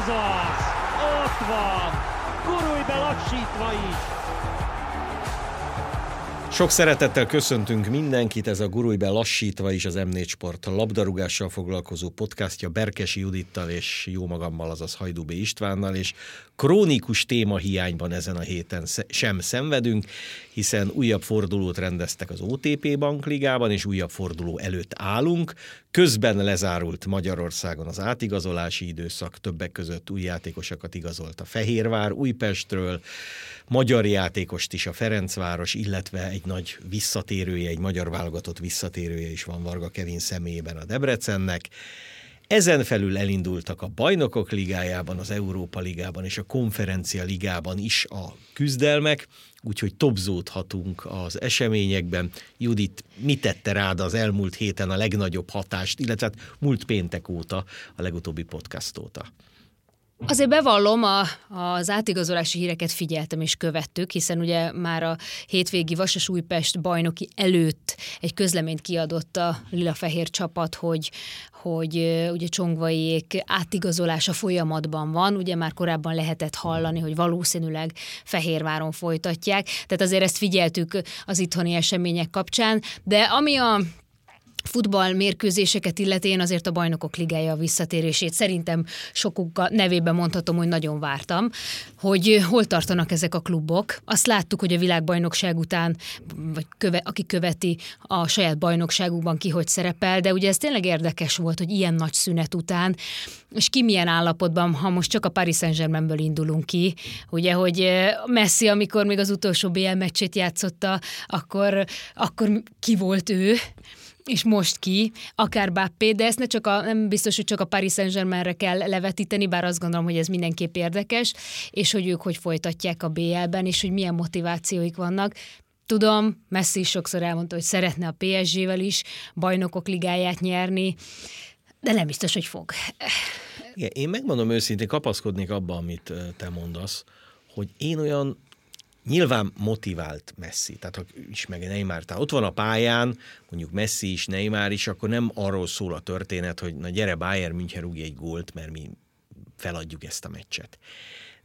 Ez az! Ott van! Gurulj be lassítva is! Sok szeretettel köszöntünk mindenkit, ez a Gurulj lassítva is az M4 Sport labdarúgással foglalkozó podcastja Berkesi Judittal és jó magammal, azaz Hajdúbé Istvánnal, és krónikus téma hiányban ezen a héten sem szenvedünk, hiszen újabb fordulót rendeztek az OTP Bankligában, és újabb forduló előtt állunk. Közben lezárult Magyarországon az átigazolási időszak, többek között új játékosokat igazolt a Fehérvár Újpestről, magyar játékost is a Ferencváros, illetve egy nagy visszatérője, egy magyar válogatott visszatérője is van Varga Kevin személyében a Debrecennek. Ezen felül elindultak a bajnokok ligájában, az Európa ligában és a konferencia ligában is a küzdelmek, úgyhogy topzódhatunk az eseményekben. Judit, mit tette rád az elmúlt héten a legnagyobb hatást, illetve hát múlt péntek óta, a legutóbbi podcast óta? Azért bevallom, a, az átigazolási híreket figyeltem és követtük, hiszen ugye már a hétvégi Vasas Újpest bajnoki előtt egy közleményt kiadott a lila-fehér csapat, hogy, hogy ugye Csongvaiék átigazolása folyamatban van, ugye már korábban lehetett hallani, hogy valószínűleg Fehérváron folytatják, tehát azért ezt figyeltük az itthoni események kapcsán, de ami a futball mérkőzéseket illeti, én azért a bajnokok ligája visszatérését szerintem sokuk nevében mondhatom, hogy nagyon vártam, hogy hol tartanak ezek a klubok. Azt láttuk, hogy a világbajnokság után, vagy köve, aki követi a saját bajnokságukban ki, hogy szerepel, de ugye ez tényleg érdekes volt, hogy ilyen nagy szünet után, és ki milyen állapotban, ha most csak a Paris Saint-Germainből indulunk ki, ugye, hogy Messi, amikor még az utolsó BL meccsét játszotta, akkor, akkor ki volt ő, és most ki, akár Bappé, de ezt ne csak a, nem biztos, hogy csak a Paris Saint-Germainre kell levetíteni, bár azt gondolom, hogy ez mindenképp érdekes, és hogy ők hogy folytatják a BL-ben, és hogy milyen motivációik vannak. Tudom, Messi sokszor elmondta, hogy szeretne a PSG-vel is bajnokok ligáját nyerni, de nem biztos, hogy fog. Igen, én megmondom őszintén, kapaszkodnék abba, amit te mondasz, hogy én olyan nyilván motivált Messi, tehát ha is meg Neymar, tehát ott van a pályán, mondjuk Messi is, Neymar is, akkor nem arról szól a történet, hogy na gyere Bayern München rúgj egy gólt, mert mi feladjuk ezt a meccset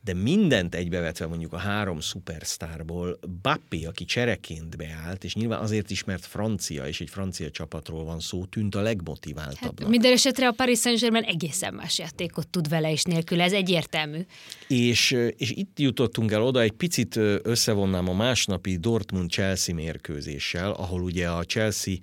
de mindent egybevetve mondjuk a három szupersztárból Bappé, aki csereként beállt, és nyilván azért is, mert francia, és egy francia csapatról van szó, tűnt a legmotiváltabbnak. Hát, minden esetre a Paris Saint-Germain egészen más játékot tud vele is nélkül, ez egyértelmű. És, és itt jutottunk el oda, egy picit összevonnám a másnapi Dortmund-Chelsea mérkőzéssel, ahol ugye a Chelsea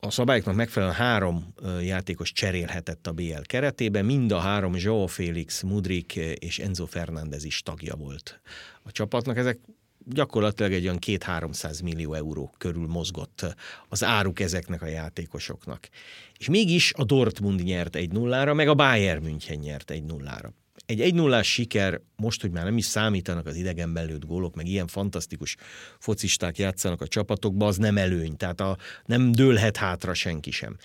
a szabályoknak megfelelően három játékos cserélhetett a BL keretében, mind a három Joao Félix, Mudrik és Enzo Fernández is tagja volt a csapatnak. Ezek gyakorlatilag egy olyan két 300 millió euró körül mozgott az áruk ezeknek a játékosoknak. És mégis a Dortmund nyert egy nullára, meg a Bayern München nyert egy nullára egy 1 0 siker, most, hogy már nem is számítanak az idegen belőtt gólok, meg ilyen fantasztikus focisták játszanak a csapatokba, az nem előny, tehát a, nem dőlhet hátra senki sem.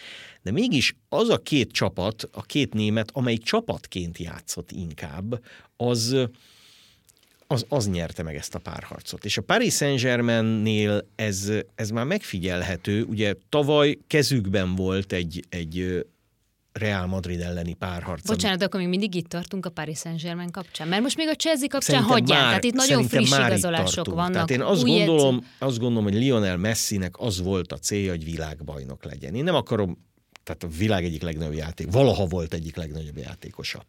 De mégis az a két csapat, a két német, amelyik csapatként játszott inkább, az, az, az nyerte meg ezt a párharcot. És a Paris Saint-Germainnél ez, ez már megfigyelhető, ugye tavaly kezükben volt egy, egy Real Madrid elleni párharc. Bocsánat, akkor még mindig itt tartunk a Paris Saint-Germain kapcsán, mert most még a Chelsea kapcsán szerintem hagyják, már, tehát itt nagyon friss igazolások vannak. Tehát én azt gondolom, edz... azt gondolom, hogy Lionel Messinek az volt a célja, hogy világbajnok legyen. Én nem akarom, tehát a világ egyik legnagyobb játék, valaha volt egyik legnagyobb játékosa.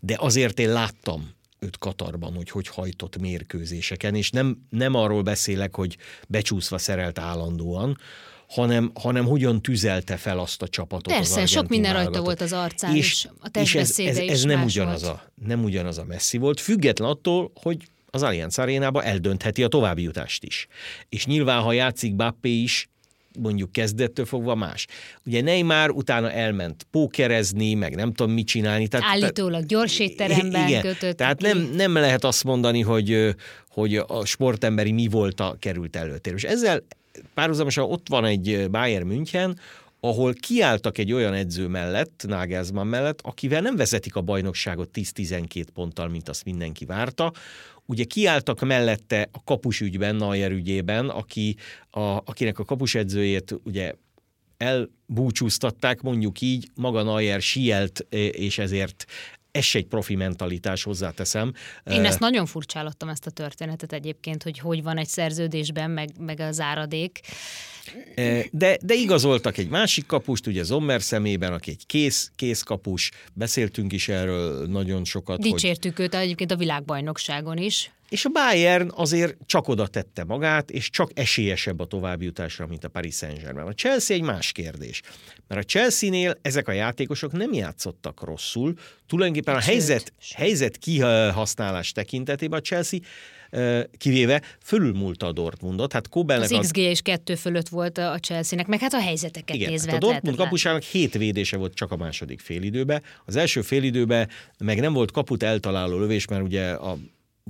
De azért én láttam őt Katarban, hogy hogy hajtott mérkőzéseken, és nem, nem arról beszélek, hogy becsúszva szerelt állandóan, hanem, hanem hogyan tüzelte fel azt a csapatot. Persze, az sok minden rajta volt az arcán, és, és a és ez, ez, ez is nem, ugyanaz volt. a, nem ugyanaz a messzi volt, független attól, hogy az Allianz arénába eldöntheti a további jutást is. És nyilván, ha játszik Bappé is, mondjuk kezdettől fogva más. Ugye Neymar utána elment pókerezni, meg nem tudom mit csinálni. Tehát, Állítólag gyors étteremben igen, kötött. Tehát ki. nem, nem lehet azt mondani, hogy, hogy a sportemberi mi volt a került előtérő. És ezzel párhuzamosan ott van egy Bayern München, ahol kiálltak egy olyan edző mellett, Nagelsmann mellett, akivel nem vezetik a bajnokságot 10-12 ponttal, mint azt mindenki várta. Ugye kiálltak mellette a kapus ügyben, Neuer ügyében, aki, a, akinek a kapus edzőjét ugye elbúcsúztatták, mondjuk így, maga Neuer sielt, és ezért ez egy profi mentalitás, hozzáteszem. Én ezt nagyon furcsálottam, ezt a történetet egyébként, hogy hogy van egy szerződésben, meg, meg az áradék. De, de igazoltak egy másik kapust, ugye Zommer szemében, aki egy kész, kész kapus, beszéltünk is erről nagyon sokat. Dicsértük hogy... őt egyébként a világbajnokságon is. És a Bayern azért csak oda tette magát, és csak esélyesebb a továbbjutásra, mint a Paris Saint-Germain. A Chelsea egy más kérdés. Mert a Chelsea-nél ezek a játékosok nem játszottak rosszul. Tulajdonképpen a helyzet, helyzet kihasználás tekintetében a Chelsea kivéve fölülmúlta a Dortmundot. Hát Kobelnek az XG a... és kettő fölött volt a Chelsea-nek, meg hát a helyzeteket Igen, nézve. Hát a Dortmund kapusának hét védése volt csak a második félidőben. Az első félidőben meg nem volt kaput eltaláló lövés, mert ugye a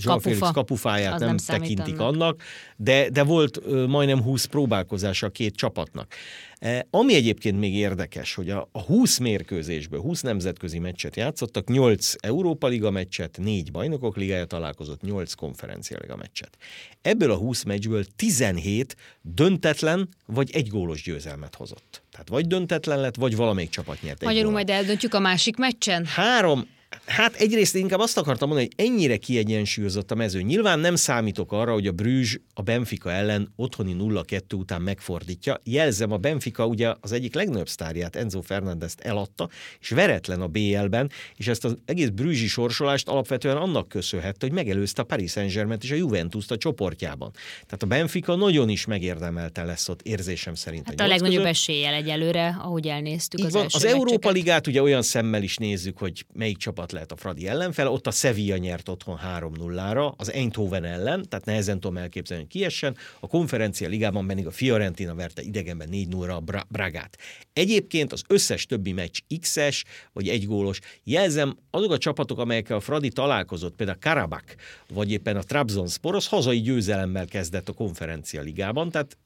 Jean Kapufa. kapufáját nem, nem tekintik annak, annak de, de volt ö, majdnem 20 próbálkozása a két csapatnak. E, ami egyébként még érdekes, hogy a, a 20 mérkőzésből 20 nemzetközi meccset játszottak, 8 Európa Liga meccset, 4 Bajnokok Ligája találkozott, 8 Konferencia Liga meccset. Ebből a 20 meccsből 17 döntetlen vagy egy gólos győzelmet hozott. Tehát vagy döntetlen lett, vagy valamelyik csapat nyert. Magyarul majd eldöntjük a másik meccsen? Három Hát egyrészt inkább azt akartam mondani, hogy ennyire kiegyensúlyozott a mező. Nyilván nem számítok arra, hogy a Brüzs a Benfica ellen otthoni 0-2 után megfordítja. Jelzem, a Benfica ugye az egyik legnagyobb sztárját, Enzo Fernandezt eladta, és veretlen a BL-ben, és ezt az egész brüzsi sorsolást alapvetően annak köszönhette, hogy megelőzte a Paris saint és a Juventus-t a csoportjában. Tehát a Benfica nagyon is megérdemelte lesz ott érzésem szerint. Hát a, a legnagyobb között. eséllyel egyelőre, ahogy elnéztük Így az van, Az Európa Ligát ugye olyan szemmel is nézzük, hogy melyik csapat csapat lehet a Fradi ellenfel, ott a Sevilla nyert otthon 3-0-ra, az Eindhoven ellen, tehát nehezen tudom elképzelni, hogy kiessen, a konferencia ligában pedig a Fiorentina verte idegenben 4-0-ra a Bra- Bragát. Egyébként az összes többi meccs X-es, vagy egy gólos. Jelzem, azok a csapatok, amelyekkel a Fradi találkozott, például Karabak, vagy éppen a Trabzonspor, az hazai győzelemmel kezdett a konferencia ligában, tehát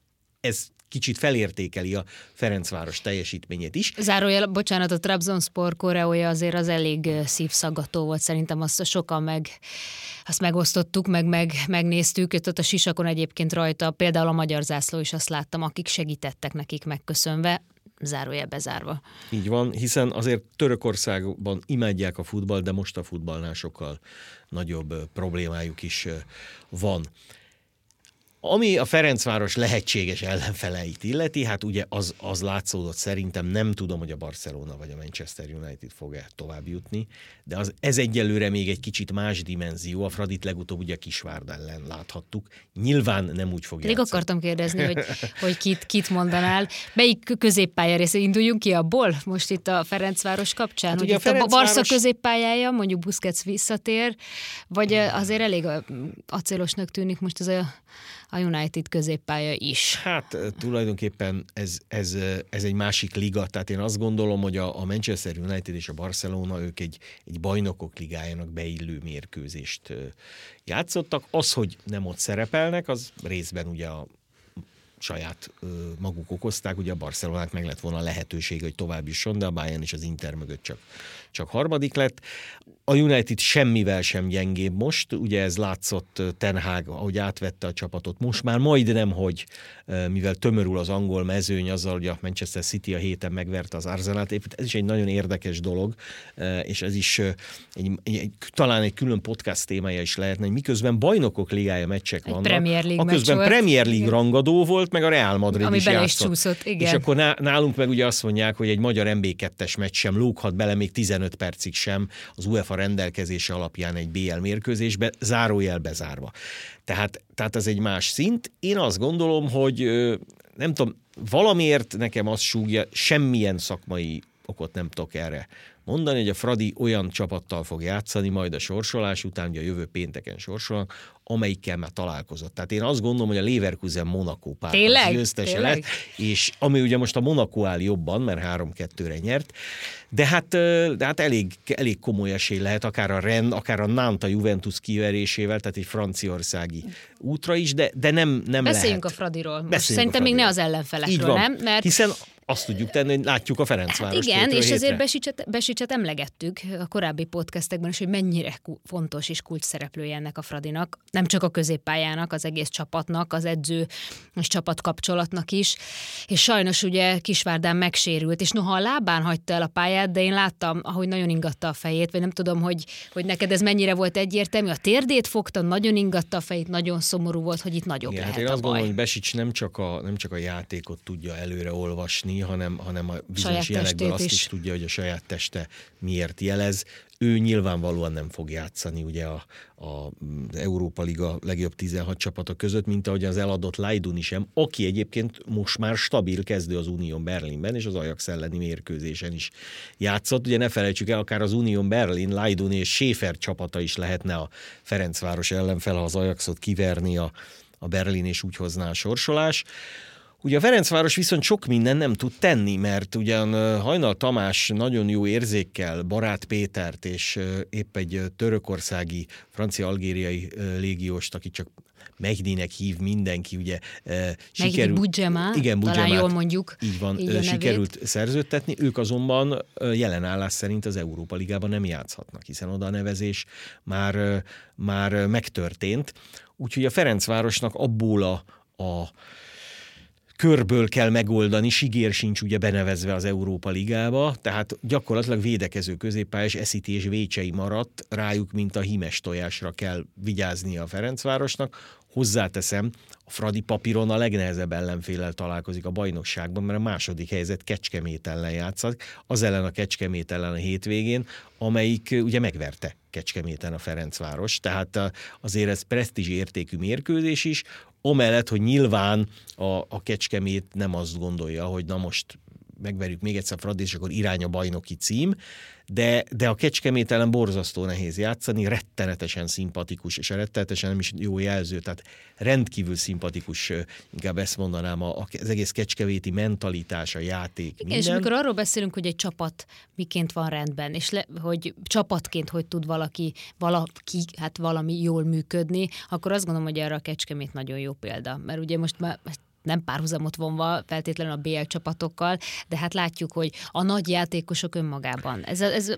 ez kicsit felértékeli a Ferencváros teljesítményét is. Zárójel, bocsánat, a Trabzonspor koreója azért az elég szívszaggató volt, szerintem azt sokan meg azt megosztottuk, meg, meg megnéztük, ott a sisakon egyébként rajta például a magyar zászló is azt láttam, akik segítettek nekik megköszönve, zárójel bezárva. Így van, hiszen azért Törökországban imádják a futball, de most a futballnál sokkal nagyobb problémájuk is van. Ami a Ferencváros lehetséges ellenfeleit illeti, hát ugye az, az látszódott szerintem, nem tudom, hogy a Barcelona vagy a Manchester United fog-e tovább jutni, de az, ez egyelőre még egy kicsit más dimenzió. A Fradit legutóbb ugye a Kisvárd ellen láthattuk. Nyilván nem úgy fog Még akartam kérdezni, hogy, hogy kit, kit mondanál. Melyik középpálya része induljunk ki abból most itt a Ferencváros kapcsán? Hát ugye a, Ferencváros... a Barca középpályája, mondjuk Busquets visszatér, vagy azért elég acélosnak tűnik most ez a a United középpálya is. Hát tulajdonképpen ez, ez, ez egy másik liga, tehát én azt gondolom, hogy a, a Manchester United és a Barcelona ők egy, egy bajnokok ligájának beillő mérkőzést játszottak. Az, hogy nem ott szerepelnek, az részben ugye a saját ö, maguk okozták, ugye a Barcelonák meg lett volna a lehetőség, hogy tovább jusson, de a Bayern és az Inter mögött csak, csak harmadik lett. A United semmivel sem gyengébb most, ugye ez látszott Ten Hag, ahogy átvette a csapatot. Most már majdnem, hogy mivel tömörül az angol mezőny azzal, hogy a Manchester City a héten megverte az Arsenalt, ez is egy nagyon érdekes dolog, és ez is egy, egy, talán egy külön podcast témája is lehetne, hogy miközben bajnokok ligája meccsek egy vannak. Premier League közben meccs Premier League igen. rangadó volt, meg a Real Madrid Ami is bele játszott. is csúszott, igen. És akkor nálunk meg ugye azt mondják, hogy egy magyar MB2-es meccs sem lóghat bele még 15 percig sem az UEFA rendelkezése alapján egy BL mérkőzésbe, zárójel bezárva. Tehát, tehát ez egy más szint. Én azt gondolom, hogy nem tudom, valamiért nekem az súgja, semmilyen szakmai okot nem tudok erre mondani, hogy a Fradi olyan csapattal fog játszani majd a sorsolás után, ugye a jövő pénteken sorsolnak, amelyikkel már találkozott. Tehát én azt gondolom, hogy a Leverkusen Monaco pár győztese lett, és ami ugye most a Monaco áll jobban, mert 3-2-re nyert, de hát, de hát elég, elég komoly esély lehet, akár a Ren, akár a Nanta Juventus kiverésével, tehát egy franciaországi útra is, de, de nem, nem Beszéljünk lehet. a Fradiról. Most szerintem a Fradiról. még ne az ellenfelekről, nem? Mert... Hiszen azt tudjuk tenni, hogy látjuk a Ferencváros. Hát igen, és azért Besicset, Besicset emlegettük a korábbi podcastekben is, hogy mennyire fontos és kulcs szereplője ennek a Fradinak. Nem csak a középpályának, az egész csapatnak, az edző és csapat kapcsolatnak is. És sajnos ugye Kisvárdán megsérült, és noha a lábán hagyta el a pályát, de én láttam, ahogy nagyon ingatta a fejét, vagy nem tudom, hogy, hogy neked ez mennyire volt egyértelmű. A térdét fogta, nagyon ingatta a fejét, nagyon szomorú volt, hogy itt nagyobb Igen, hát lehet hát én azt gondolom, hogy Besics nem csak, a, nem csak a játékot tudja előre olvasni, hanem, hanem a bizonyos jelekből azt is. is tudja, hogy a saját teste miért jelez ő nyilvánvalóan nem fog játszani ugye a, a Európa Liga legjobb 16 csapata között, mint ahogy az eladott Lajduni sem, aki egyébként most már stabil kezdő az Unión Berlinben, és az Ajax elleni mérkőzésen is játszott. Ugye ne felejtsük el, akár az Unión Berlin, Lajduni és Schäfer csapata is lehetne a Ferencváros ellenfel, ha az Ajaxot kiverni a, a Berlin, és úgy hozná a sorsolás. Ugye a Ferencváros viszont sok minden nem tud tenni, mert ugyan Hajnal Tamás nagyon jó érzékkel Barát Pétert és épp egy törökországi, francia-algériai légióst, aki csak Megdinek hív mindenki, ugye sikerült... Bujema, igen, talán jól mondjuk. Így van, így sikerült nevét. szerződtetni, ők azonban jelen állás szerint az Európa Ligában nem játszhatnak, hiszen oda a nevezés már, már megtörtént. Úgyhogy a Ferencvárosnak abból a, a körből kell megoldani, Sigér sincs ugye benevezve az Európa Ligába, tehát gyakorlatilag védekező középpályás Esziti és Vécsei maradt, rájuk, mint a hímes tojásra kell vigyázni a Ferencvárosnak. Hozzáteszem, a Fradi papíron a legnehezebb ellenfélel találkozik a bajnokságban, mert a második helyzet Kecskemét ellen játszik, az ellen a Kecskemét ellen a hétvégén, amelyik ugye megverte Kecskeméten a Ferencváros, tehát azért ez presztízs értékű mérkőzés is, Amellett, hogy nyilván a, a Kecskemét nem azt gondolja, hogy na most megverjük még egyszer Fradi, és akkor irány a bajnoki cím, de, de a Kecskemét ellen borzasztó nehéz játszani, rettenetesen szimpatikus, és a rettenetesen nem is jó jelző, tehát rendkívül szimpatikus, inkább ezt mondanám, az egész kecskevéti mentalitás, a játék, Igen, minden. és amikor arról beszélünk, hogy egy csapat miként van rendben, és le, hogy csapatként hogy tud valaki, valaki, hát valami jól működni, akkor azt gondolom, hogy erre a Kecskemét nagyon jó példa. Mert ugye most már nem párhuzamot vonva feltétlenül a BL csapatokkal, de hát látjuk, hogy a nagy játékosok önmagában. Ez, ez,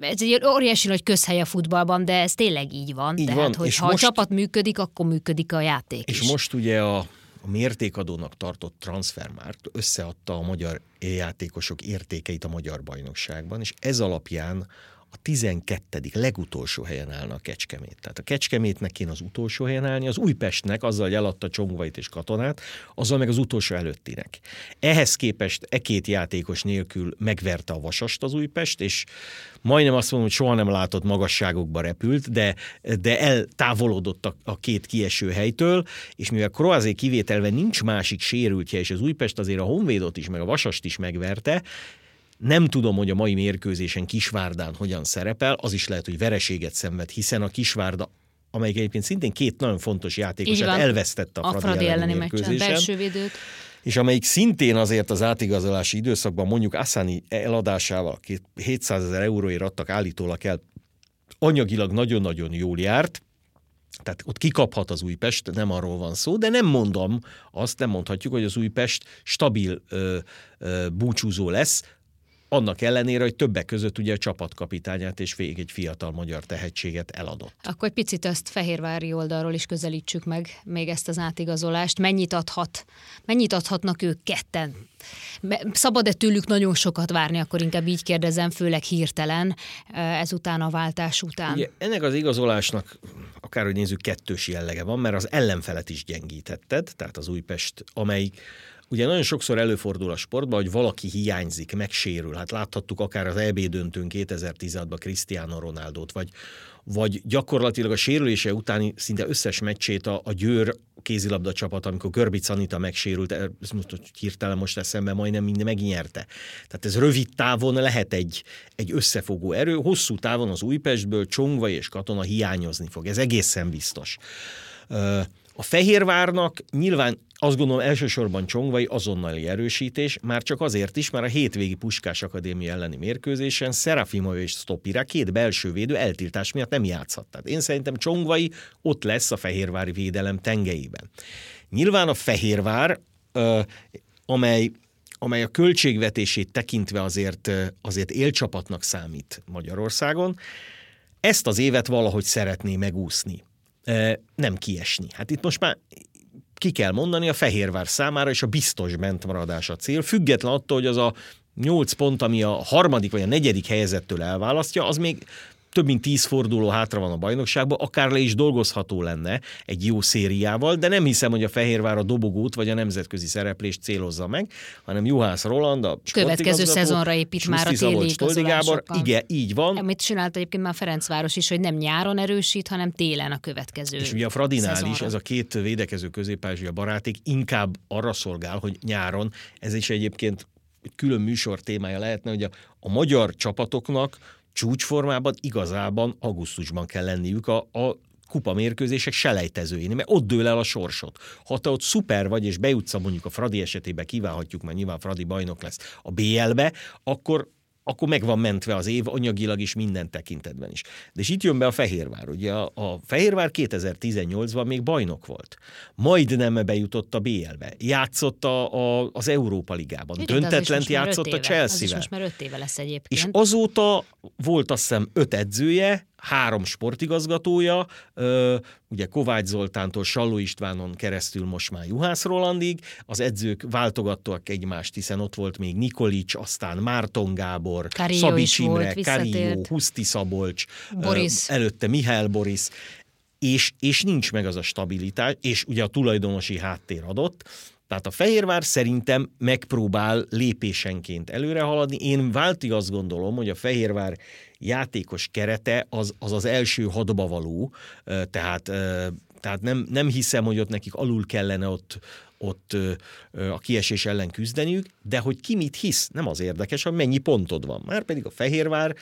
ez egy óriási nagy közhely a futballban, de ez tényleg így van. Így Tehát, van. hogy és ha most, a csapat működik, akkor működik a játék És is. most ugye a, a mértékadónak tartott transfermárt összeadta a magyar játékosok értékeit a magyar bajnokságban, és ez alapján a 12. legutolsó helyen állna a Kecskemét. Tehát a Kecskemétnek kéne az utolsó helyen állni, az Újpestnek azzal, hogy eladta Csongvait és Katonát, azzal meg az utolsó előttinek. Ehhez képest e két játékos nélkül megverte a Vasast az Újpest, és majdnem azt mondom, hogy soha nem látott magasságokba repült, de, de eltávolodott a, a két kieső helytől, és mivel Kroazé kivételve nincs másik sérültje, és az Újpest azért a Honvédot is, meg a Vasast is megverte, nem tudom, hogy a mai mérkőzésen Kisvárdán hogyan szerepel, az is lehet, hogy vereséget szenved, hiszen a Kisvárda amelyik egyébként szintén két nagyon fontos játékosát elvesztette a, a Fradi, Fradi elleni mérkőzésen. Meccsen, védőt. És amelyik szintén azért az átigazolási időszakban mondjuk Asani eladásával, 700 ezer euróért adtak állítólag el, anyagilag nagyon-nagyon jól járt, tehát ott kikaphat az Újpest, nem arról van szó, de nem mondom, azt nem mondhatjuk, hogy az Újpest stabil ö, ö, búcsúzó lesz, annak ellenére, hogy többek között ugye a csapatkapitányát és végig egy fiatal magyar tehetséget eladott. Akkor egy picit ezt Fehérvári oldalról is közelítsük meg, még ezt az átigazolást. Mennyit adhat, mennyit adhatnak ők ketten? Szabad-e tőlük nagyon sokat várni, akkor inkább így kérdezem, főleg hirtelen, ezután a váltás után? Ugye, ennek az igazolásnak akárhogy nézzük, kettős jellege van, mert az ellenfelet is gyengítetted, tehát az Újpest, amelyik Ugye nagyon sokszor előfordul a sportban, hogy valaki hiányzik, megsérül. Hát láthattuk akár az EB döntőn 2016-ban Cristiano Ronaldot, vagy, vagy gyakorlatilag a sérülése utáni szinte összes meccsét a, a Győr kézilabda csapat, amikor Görbic Anita megsérült, ez most hirtelen most eszembe, majdnem minden megnyerte. Tehát ez rövid távon lehet egy, egy összefogó erő, hosszú távon az Újpestből Csongva és Katona hiányozni fog. Ez egészen biztos. A Fehérvárnak nyilván azt gondolom elsősorban Csongvai azonnali erősítés, már csak azért is, mert a hétvégi Puskás Akadémia elleni mérkőzésen Serafimov és Stopira két belső védő eltiltás miatt nem játszhat. Én szerintem Csongvai ott lesz a Fehérvári védelem tengelyében. Nyilván a Fehérvár, amely amely a költségvetését tekintve azért, azért élcsapatnak számít Magyarországon, ezt az évet valahogy szeretné megúszni nem kiesni. Hát itt most már ki kell mondani, a Fehérvár számára és a biztos bentmaradás a cél, független attól, hogy az a nyolc pont, ami a harmadik vagy a negyedik helyezettől elválasztja, az még több mint tíz forduló hátra van a bajnokságban, akár le is dolgozható lenne egy jó szériával, de nem hiszem, hogy a Fehérvár a dobogót vagy a nemzetközi szereplést célozza meg, hanem Juhász Roland, a Következő szezonra épít már a téli Gábor. Igen, így van. Amit csinált egyébként már Ferencváros is, hogy nem nyáron erősít, hanem télen a következő És ugye a Fradinál szezonra. is ez a két védekező középázsia baráték inkább arra szolgál, hogy nyáron, ez is egyébként egy külön műsor témája lehetne, hogy a, a magyar csapatoknak csúcsformában igazában augusztusban kell lenniük a, a kupa mérkőzések selejtezőjén, mert ott dől el a sorsot. Ha te ott szuper vagy, és bejutsz mondjuk a Fradi esetében, kívánhatjuk, mert nyilván Fradi bajnok lesz a BL-be, akkor akkor meg van mentve az év anyagilag is minden tekintetben is. De és itt jön be a Fehérvár. Ugye a, a Fehérvár 2018-ban még bajnok volt. Majdnem bejutott a BL-be. Játszott a, a, az Európa Ligában. Ugye, Döntetlent játszott a Chelsea-vel. Az is most már öt éve lesz egyébként. És azóta volt azt hiszem öt edzője, három sportigazgatója, ugye Kovács Zoltántól Salló Istvánon keresztül most már Juhász Rolandig, az edzők váltogattak egymást, hiszen ott volt még Nikolics, aztán Márton Gábor, Karió Szabics Imre, Karió, Huszti Szabolcs, Boris. előtte Mihály Boris, és, és nincs meg az a stabilitás, és ugye a tulajdonosi háttér adott, tehát a Fehérvár szerintem megpróbál lépésenként előre haladni. Én válti azt gondolom, hogy a Fehérvár játékos kerete az az, az első hadba való, tehát, tehát nem, nem hiszem, hogy ott nekik alul kellene ott, ott a kiesés ellen küzdeniük, de hogy ki mit hisz, nem az érdekes, hogy mennyi pontod van. Már pedig a Fehérvár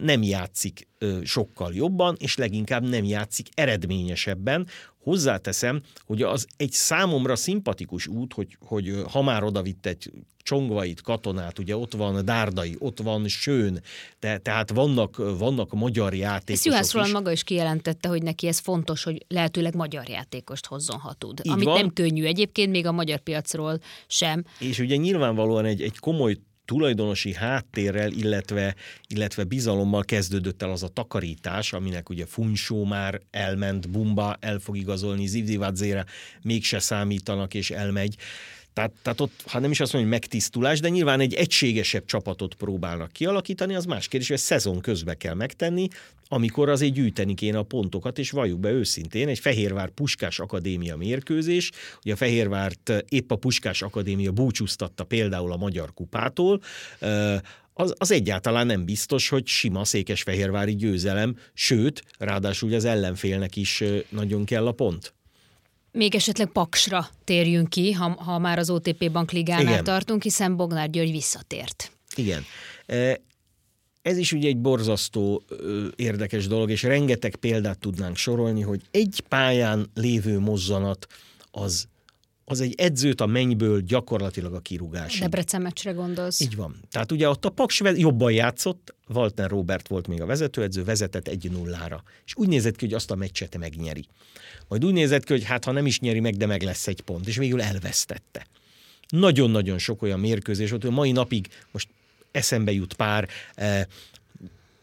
nem játszik sokkal jobban, és leginkább nem játszik eredményesebben, Hozzáteszem, hogy az egy számomra szimpatikus út, hogy, hogy ha már odavitt egy Csongvait, katonát, ugye ott van Dárdai, ott van Sőn, de, tehát vannak, vannak magyar játékosok Juhász maga is kijelentette, hogy neki ez fontos, hogy lehetőleg magyar játékost hozzon, ha tud. Így amit van. nem könnyű egyébként, még a magyar piacról sem. És ugye nyilvánvalóan egy, egy komoly tulajdonosi háttérrel, illetve, illetve bizalommal kezdődött el az a takarítás, aminek ugye Funsó már elment, Bumba el fog igazolni, Zivdivadzére mégse számítanak és elmegy. Tehát, tehát ott, ha nem is azt mondom, hogy megtisztulás, de nyilván egy egységesebb csapatot próbálnak kialakítani, az más kérdés, hogy szezon közben kell megtenni, amikor azért gyűjteni kéne a pontokat, és valljuk be őszintén, egy Fehérvár Puskás Akadémia mérkőzés, ugye a Fehérvárt épp a Puskás Akadémia búcsúztatta például a Magyar Kupától, az, az egyáltalán nem biztos, hogy sima székesfehérvári győzelem, sőt, ráadásul az ellenfélnek is nagyon kell a pont. Még esetleg Paksra térjünk ki, ha, ha már az OTP Bankligánál Igen. tartunk, hiszen Bognár György visszatért. Igen. E, ez is ugye egy borzasztó érdekes dolog, és rengeteg példát tudnánk sorolni, hogy egy pályán lévő mozzanat az az egy edzőt a mennyből gyakorlatilag a kirúgás. Debrecen meccsre gondolsz. Így van. Tehát ugye ott a Paks jobban játszott, Walter Robert volt még a vezetőedző, vezetett egy nullára. És úgy nézett ki, hogy azt a meccset megnyeri. Majd úgy nézett ki, hogy hát ha nem is nyeri meg, de meg lesz egy pont, és végül elvesztette. Nagyon-nagyon sok olyan mérkőzés volt, hogy mai napig most eszembe jut pár,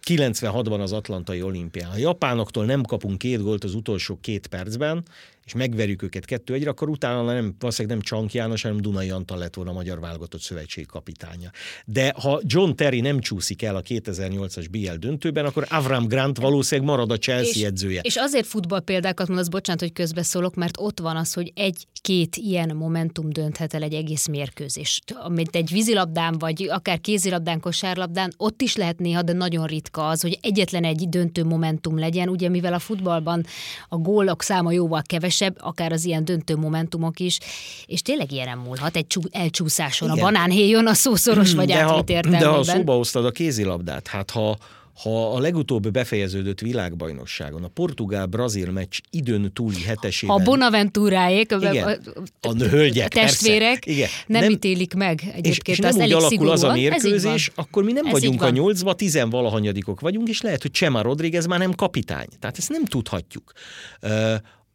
96-ban eh, az Atlantai olimpián. A japánoktól nem kapunk két gólt az utolsó két percben, és megverjük őket kettő egyre, akkor utána nem, valószínűleg nem Csank János, hanem Dunai Antal lett volna a magyar válogatott szövetség kapitánya. De ha John Terry nem csúszik el a 2008-as BL döntőben, akkor Avram Grant valószínűleg marad a Chelsea és, edzője. És azért futballpéldákat mondasz, bocsánat, hogy közbeszólok, mert ott van az, hogy egy-két ilyen momentum dönthet el egy egész mérkőzést. Amit egy vízilabdán, vagy akár kézilabdán, kosárlabdán, ott is lehet néha, de nagyon ritka az, hogy egyetlen egy döntő momentum legyen, ugye mivel a futballban a gólok száma jóval kevesebb, kevesebb, akár az ilyen döntő momentumok is, és tényleg ilyen múlhat egy csú, elcsúszáson, Igen. a banánhéjon a szószoros vagy de ha, De ha szóba hoztad a kézilabdát, hát ha ha a legutóbb befejeződött világbajnokságon a portugál-brazil meccs időn túli hetesében... A Bonaventuráék, a, a, a hölgyek, testvérek igen, nem, nem ítélik meg egyébként. És, és nem úgy alakul szigorúan. az a mérkőzés, akkor mi nem Ez vagyunk a nyolcba, tizenvalahanyadikok vagyunk, és lehet, hogy Csema Rodriguez már nem kapitány. Tehát ezt nem tudhatjuk.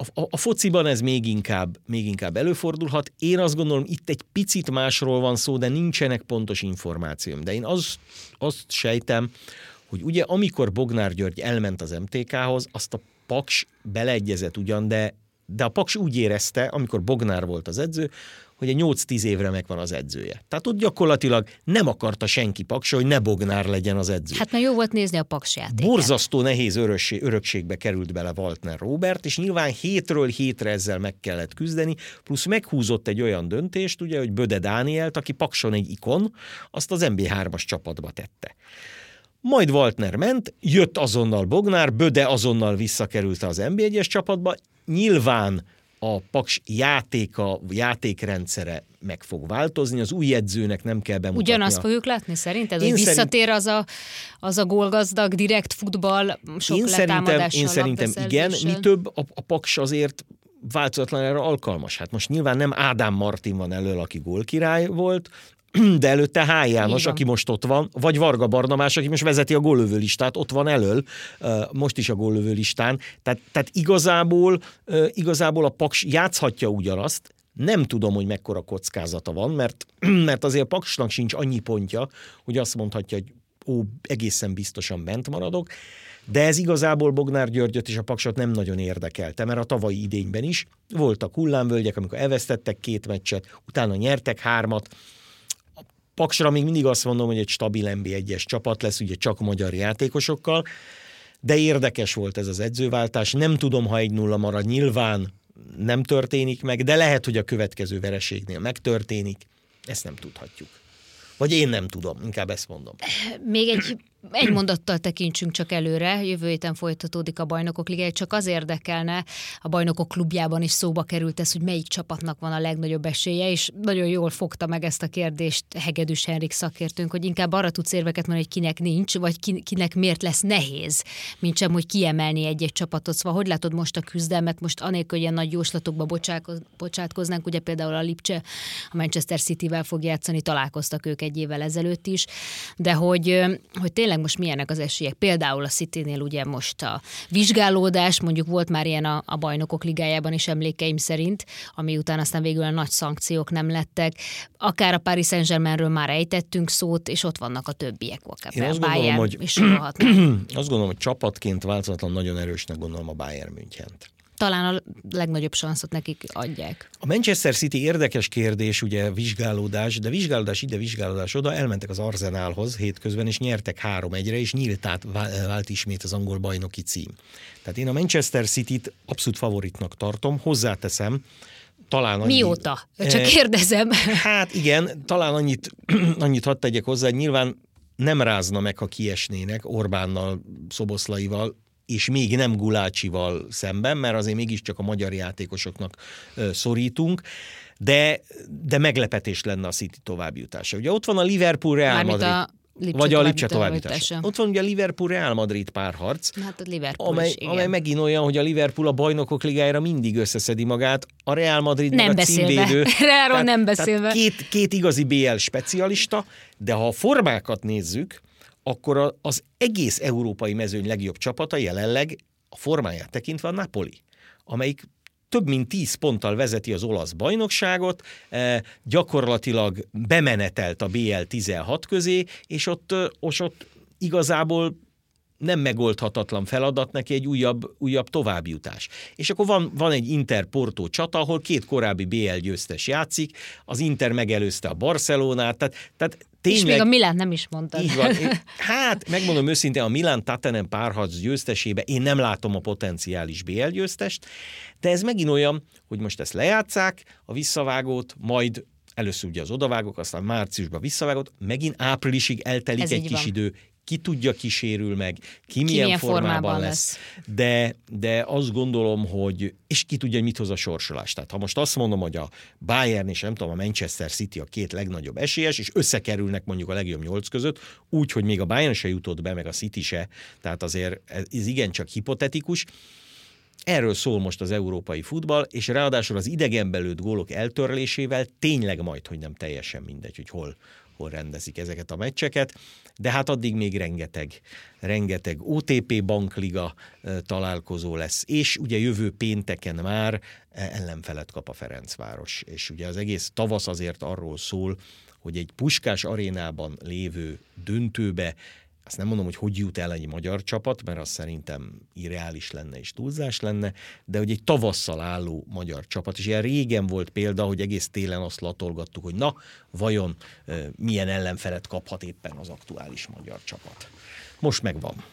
A, a, a fociban ez még inkább, még inkább előfordulhat. Én azt gondolom, itt egy picit másról van szó, de nincsenek pontos információim. De én azt, azt sejtem, hogy ugye amikor Bognár György elment az MTK-hoz, azt a Paks beleegyezett ugyan, de, de a Paks úgy érezte, amikor Bognár volt az edző, hogy egy 8-10 évre megvan az edzője. Tehát ott gyakorlatilag nem akarta senki paksa, hogy ne Bognár legyen az edző. Hát mert jó volt nézni a paks játékát. Borzasztó nehéz örösség, örökségbe került bele Waltner Robert, és nyilván hétről hétre ezzel meg kellett küzdeni, plusz meghúzott egy olyan döntést, ugye, hogy Böde Dánielt, aki pakson egy ikon, azt az MB3-as csapatba tette. Majd Waltner ment, jött azonnal Bognár, Böde azonnal visszakerült az NB1-es csapatba, nyilván a Paks játéka, játékrendszere meg fog változni, az új edzőnek nem kell bemutatni. Ugyanazt fogjuk látni szerinted? Én hogy visszatér az a, az a gólgazdag, direkt futball, sok én szerintem, én szerintem igen, mi több, a, a Paks azért változatlan erre alkalmas. Hát most nyilván nem Ádám Martin van elől, aki gólkirály volt, de előtte H. János, aki most ott van, vagy Varga Barnabás, aki most vezeti a góllövő listát, ott van elől, most is a góllövő listán. Tehát, tehát igazából, igazából a Paks játszhatja ugyanazt, nem tudom, hogy mekkora kockázata van, mert, mert azért a Paksnak sincs annyi pontja, hogy azt mondhatja, hogy ó, egészen biztosan bent maradok, de ez igazából Bognár Györgyöt és a Paksot nem nagyon érdekelte, mert a tavalyi idényben is voltak hullámvölgyek, amikor elvesztettek két meccset, utána nyertek hármat, Paksra még mindig azt mondom, hogy egy stabil NB1-es csapat lesz, ugye csak magyar játékosokkal, de érdekes volt ez az edzőváltás. Nem tudom, ha egy nulla marad, nyilván nem történik meg, de lehet, hogy a következő vereségnél megtörténik. Ezt nem tudhatjuk. Vagy én nem tudom, inkább ezt mondom. Még egy egy mondattal tekintsünk csak előre, jövő héten folytatódik a bajnokok ligája, csak az érdekelne, a bajnokok klubjában is szóba került ez, hogy melyik csapatnak van a legnagyobb esélye, és nagyon jól fogta meg ezt a kérdést Hegedűs Henrik szakértőnk, hogy inkább arra tudsz érveket mondani, hogy kinek nincs, vagy kinek miért lesz nehéz, mint sem, hogy kiemelni egy-egy csapatot. Szóval hogy látod most a küzdelmet, most anélkül, hogy ilyen nagy jóslatokba bocsátkoznánk, ugye például a Lipcse a Manchester City-vel fog játszani, találkoztak ők egy évvel ezelőtt is, de hogy, hogy tényleg tényleg most milyenek az esélyek? Például a City-nél ugye most a vizsgálódás, mondjuk volt már ilyen a, a bajnokok ligájában is emlékeim szerint, ami után aztán végül a nagy szankciók nem lettek. Akár a Paris Saint-Germainről már ejtettünk szót, és ott vannak a többiek. Én azt gondolom, hogy, és azt gondolom, hogy csapatként változatlan nagyon erősnek gondolom a Bayern München-t talán a legnagyobb sanszot nekik adják. A Manchester City érdekes kérdés, ugye vizsgálódás, de vizsgálódás ide, vizsgálódás oda, elmentek az Arzenálhoz hétközben, és nyertek három egyre, és nyílt át, vált ismét az angol bajnoki cím. Tehát én a Manchester City-t abszolút favoritnak tartom, hozzáteszem, talán annyi, Mióta? Csak eh, kérdezem. Hát igen, talán annyit, annyit hadd tegyek hozzá, hogy nyilván nem rázna meg, ha kiesnének Orbánnal, Szoboszlaival, és még nem Gulácsival szemben, mert azért mégiscsak a magyar játékosoknak szorítunk, de, de meglepetés lenne a City továbbjutása. Ugye ott van a Liverpool Real Madrid. A... Lipcse vagy a Lipcse továbbítása. Ott van ugye a Liverpool-Real Madrid párharc, hát a Liverpool amely, is, igen. amely megint olyan, hogy a Liverpool a bajnokok ligájára mindig összeszedi magát, a Real Madrid nem a címvédő. tehát, nem beszélve. Tehát két, két igazi BL specialista, de ha a formákat nézzük, akkor az egész európai mezőny legjobb csapata jelenleg a formáját tekintve a Napoli, amelyik több mint 10 ponttal vezeti az olasz bajnokságot, eh, gyakorlatilag bemenetelt a BL 16 közé, és ott, és ott igazából nem megoldhatatlan feladat neki egy újabb, újabb továbbjutás. És akkor van, van egy Inter-Porto csata, ahol két korábbi BL győztes játszik, az Inter megelőzte a Barcelonát, tehát, tehát Tényleg, és még a Milán nem is mondtad. Így van. Hát, megmondom őszintén, a Milán Tatanem párharc győztesébe én nem látom a potenciális BL győztest, de ez megint olyan, hogy most ezt lejátszák, a visszavágót, majd először ugye az odavágok, aztán márciusban visszavágott, megint áprilisig eltelik Ez egy kis van. idő, ki tudja, kisérül meg, ki, ki milyen, milyen formában, formában lesz. lesz. De, de azt gondolom, hogy, és ki tudja, hogy mit hoz a sorsolás. Tehát ha most azt mondom, hogy a Bayern és nem tudom, a Manchester City a két legnagyobb esélyes, és összekerülnek mondjuk a legjobb nyolc között, úgy, hogy még a Bayern se jutott be, meg a City se, tehát azért ez igencsak hipotetikus, Erről szól most az európai futball, és ráadásul az idegenbelőtt gólok eltörlésével tényleg majd, hogy nem teljesen mindegy, hogy hol, hol rendezik ezeket a meccseket, de hát addig még rengeteg, rengeteg OTP bankliga találkozó lesz, és ugye jövő pénteken már ellenfelet kap a Ferencváros, és ugye az egész tavasz azért arról szól, hogy egy puskás arénában lévő döntőbe azt nem mondom, hogy hogy jut el egy magyar csapat, mert az szerintem irreális lenne és túlzás lenne, de hogy egy tavasszal álló magyar csapat, és ilyen régen volt példa, hogy egész télen azt latolgattuk, hogy na, vajon milyen ellenfelet kaphat éppen az aktuális magyar csapat. Most megvan.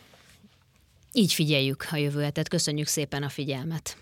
Így figyeljük a jövő hetet. Köszönjük szépen a figyelmet.